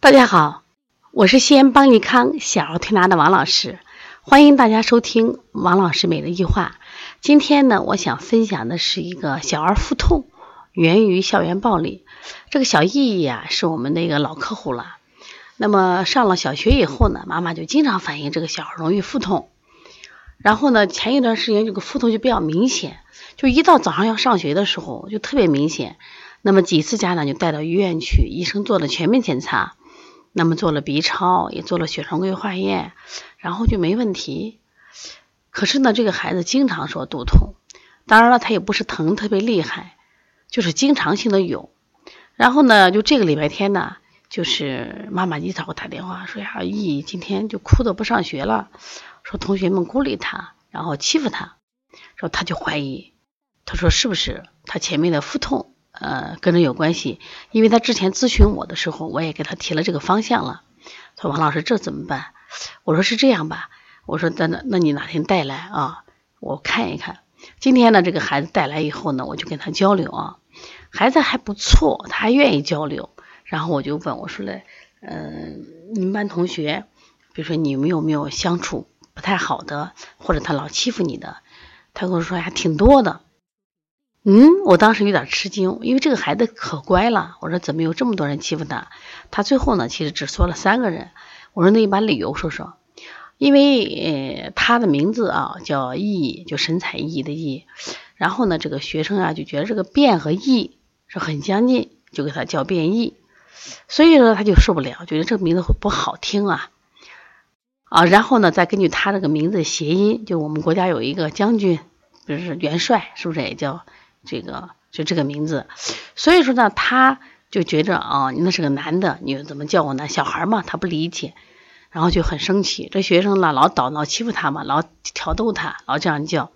大家好，我是西安邦尼康小儿推拿的王老师，欢迎大家收听王老师每日一话。今天呢，我想分享的是一个小儿腹痛源于校园暴力。这个小意义啊，是我们的一个老客户了。那么上了小学以后呢，妈妈就经常反映这个小孩容易腹痛。然后呢，前一段时间这个腹痛就比较明显，就一到早上要上学的时候就特别明显。那么几次家长就带到医院去，医生做了全面检查。那么做了 B 超，也做了血常规化验，然后就没问题。可是呢，这个孩子经常说肚痛，当然了，他也不是疼特别厉害，就是经常性的有。然后呢，就这个礼拜天呢，就是妈妈一早给我打电话说呀，姨今天就哭的不上学了，说同学们孤立他，然后欺负他，说他就怀疑，他说是不是他前面的腹痛？呃，跟着有关系，因为他之前咨询我的时候，我也给他提了这个方向了。说王老师，这怎么办？我说是这样吧，我说那那那你哪天带来啊？我看一看。今天呢，这个孩子带来以后呢，我就跟他交流啊，孩子还不错，他还愿意交流。然后我就问我说嘞，嗯，你们班同学，比如说你们有没有相处不太好的，或者他老欺负你的？他跟我说还挺多的。嗯，我当时有点吃惊，因为这个孩子可乖了。我说怎么有这么多人欺负他？他最后呢，其实只说了三个人。我说那你把理由说说。因为呃，他的名字啊叫易，就神采奕奕的奕。然后呢，这个学生啊就觉得这个变和易是很相近，就给他叫变易。所以说他就受不了，觉得这个名字会不好听啊啊。然后呢，再根据他这个名字谐音，就我们国家有一个将军，就是元帅，是不是也叫？这个就这个名字，所以说呢，他就觉着啊，你那是个男的，你怎么叫我呢？小孩嘛，他不理解，然后就很生气。这学生呢，老捣老欺负他嘛，老挑逗他，老这样叫。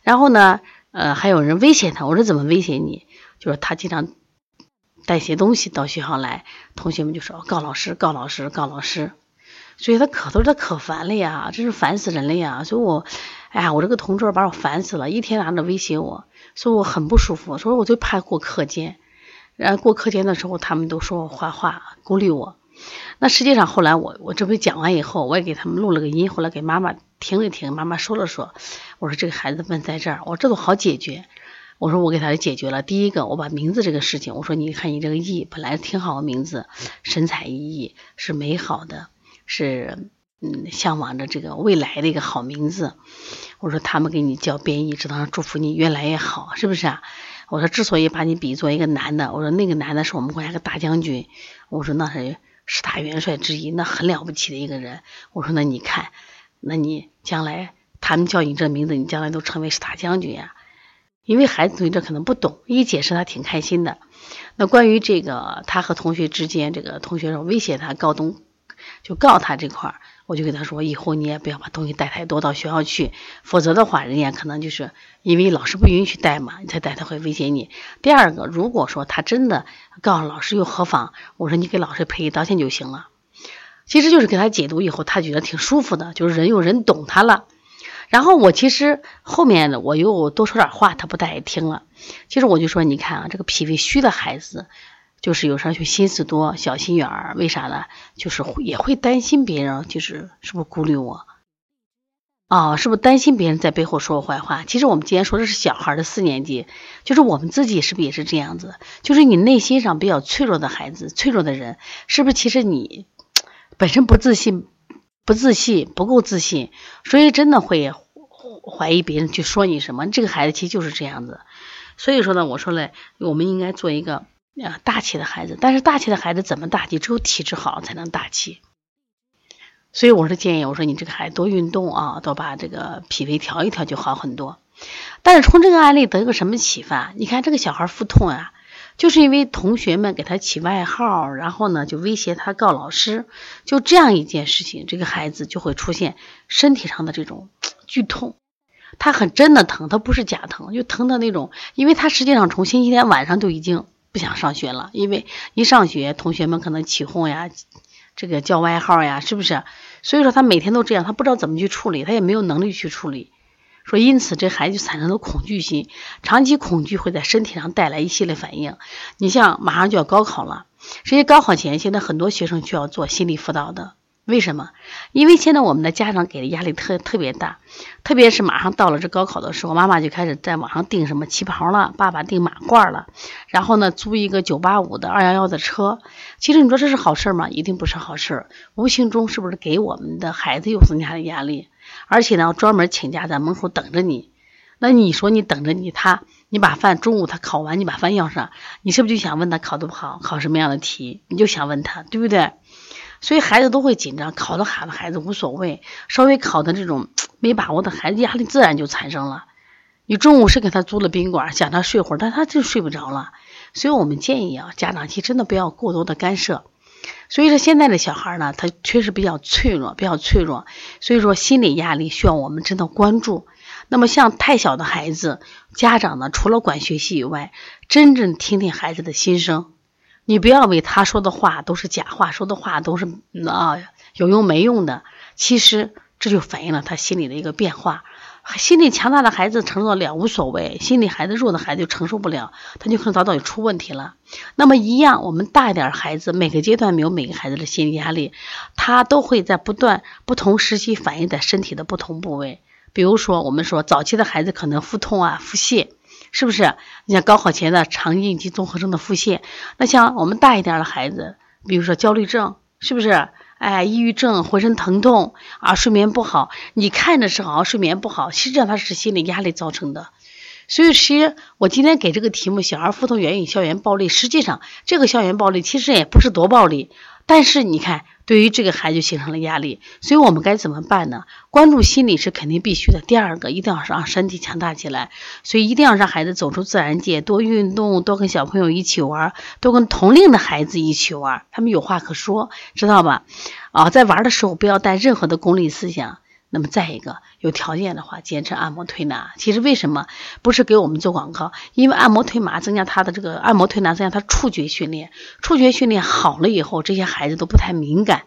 然后呢，呃，还有人威胁他。我说怎么威胁你？就是他经常带些东西到学校来，同学们就说告老师，告老师，告老师。所以他可都是他可烦了呀，真是烦死人了呀。所以我，哎呀，我这个同桌把我烦死了，一天拿着威胁我。所以我很不舒服，所以我最怕过课间，然后过课间的时候，他们都说我坏话，孤立我。那实际上后来我我这回讲完以后，我也给他们录了个音，后来给妈妈听了听，妈妈说了说，我说这个孩子问在这儿，我这都好解决。我说我给他解决了，第一个我把名字这个事情，我说你看你这个意本来挺好的名字，神采奕奕是美好的，是。嗯，向往着这个未来的一个好名字。我说他们给你叫编译，只能祝福你越来越好，是不是啊？我说之所以把你比作一个男的，我说那个男的是我们国家个大将军，我说那是十大元帅之一，那很了不起的一个人。我说那你看，那你将来他们叫你这名字，你将来都成为十大将军呀。因为孩子对这可能不懂，一解释他挺开心的。那关于这个他和同学之间，这个同学威胁他告东，就告他这块儿。我就跟他说，以后你也不要把东西带太多到学校去，否则的话，人家可能就是因为老师不允许带嘛，你才带，他会威胁你。第二个，如果说他真的告诉老师又何妨？我说你给老师赔礼道歉就行了。其实就是给他解读以后，他觉得挺舒服的，就是人有人懂他了。然后我其实后面我又多说点话，他不太爱听了。其实我就说，你看啊，这个脾胃虚的孩子。就是有时候就心思多、小心眼儿，为啥呢？就是也会担心别人，就是是不是孤立我？啊，是不是担心别人在背后说我坏话？其实我们今天说的是小孩的四年级，就是我们自己是不是也是这样子？就是你内心上比较脆弱的孩子、脆弱的人，是不是其实你本身不自信、不自信、不够自信，所以真的会怀疑别人去说你什么？这个孩子其实就是这样子。所以说呢，我说嘞，我们应该做一个。啊，大气的孩子，但是大气的孩子怎么大气？只有体质好才能大气。所以我是建议，我说你这个孩子多运动啊，多把这个脾胃调一调就好很多。但是从这个案例得一个什么启发？你看这个小孩腹痛啊，就是因为同学们给他起外号，然后呢就威胁他告老师，就这样一件事情，这个孩子就会出现身体上的这种剧痛，他很真的疼，他不是假疼，就疼的那种，因为他实际上从星期天晚上就已经。不想上学了，因为一上学，同学们可能起哄呀，这个叫外号呀，是不是？所以说他每天都这样，他不知道怎么去处理，他也没有能力去处理。说因此这孩子就产生了恐惧心，长期恐惧会在身体上带来一系列反应。你像马上就要高考了，实际高考前现在很多学生需要做心理辅导的。为什么？因为现在我们的家长给的压力特特别大，特别是马上到了这高考的时候，妈妈就开始在网上订什么旗袍了，爸爸订马褂了，然后呢租一个九八五的、二幺幺的车。其实你说这是好事吗？一定不是好事，无形中是不是给我们的孩子又增加了压力？而且呢，专门请假在门口等着你。那你说你等着你他，你把饭中午他考完，你把饭要上，你是不是就想问他考得不好，考什么样的题？你就想问他，对不对？所以孩子都会紧张，考得好的孩子无所谓，稍微考的这种没把握的孩子，压力自然就产生了。你中午是给他租了宾馆，想他睡会儿，但他就睡不着了。所以我们建议啊，家长其实真的不要过多的干涉。所以说现在的小孩呢，他确实比较脆弱，比较脆弱，所以说心理压力需要我们真的关注。那么像太小的孩子，家长呢除了管学习以外，真正听听孩子的心声。你不要为他说的话都是假话，说的话都是啊有用没用的。其实这就反映了他心里的一个变化。心理强大的孩子承受得了无所谓，心理孩子弱的孩子就承受不了，他就可能早早就出问题了。那么一样，我们大一点的孩子，每个阶段没有每个孩子的心理压力，他都会在不断不同时期反映在身体的不同部位。比如说，我们说早期的孩子可能腹痛啊、腹泻。是不是？你像高考前的肠应激综合征的腹泻，那像我们大一点的孩子，比如说焦虑症，是不是？哎，抑郁症，浑身疼痛啊，睡眠不好。你看着是好像睡眠不好，实际上他是心理压力造成的。所以，其实我今天给这个题目“小孩腹痛源于校园暴力”，实际上这个校园暴力其实也不是多暴力，但是你看。对于这个孩子形成了压力，所以我们该怎么办呢？关注心理是肯定必须的。第二个，一定要让身体强大起来，所以一定要让孩子走出自然界，多运动，多跟小朋友一起玩，多跟同龄的孩子一起玩，他们有话可说，知道吧？啊，在玩的时候不要带任何的功利思想。那么再一个，有条件的话，坚持按摩推拿。其实为什么不是给我们做广告？因为按摩推拿增加他的这个按摩推拿增加他触觉训练，触觉训练好了以后，这些孩子都不太敏感。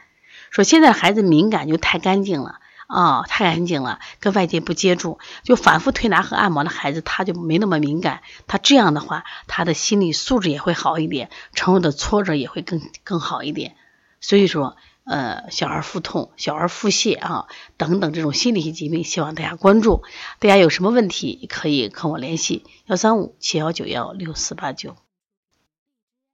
说现在孩子敏感就太干净了啊，太干净了，跟外界不接触，就反复推拿和按摩的孩子，他就没那么敏感。他这样的话，他的心理素质也会好一点，承受的挫折也会更更好一点。所以说。呃，小儿腹痛、小儿腹泻啊，等等这种心理性疾病，希望大家关注。大家有什么问题可以跟我联系：幺三五七幺九幺六四八九。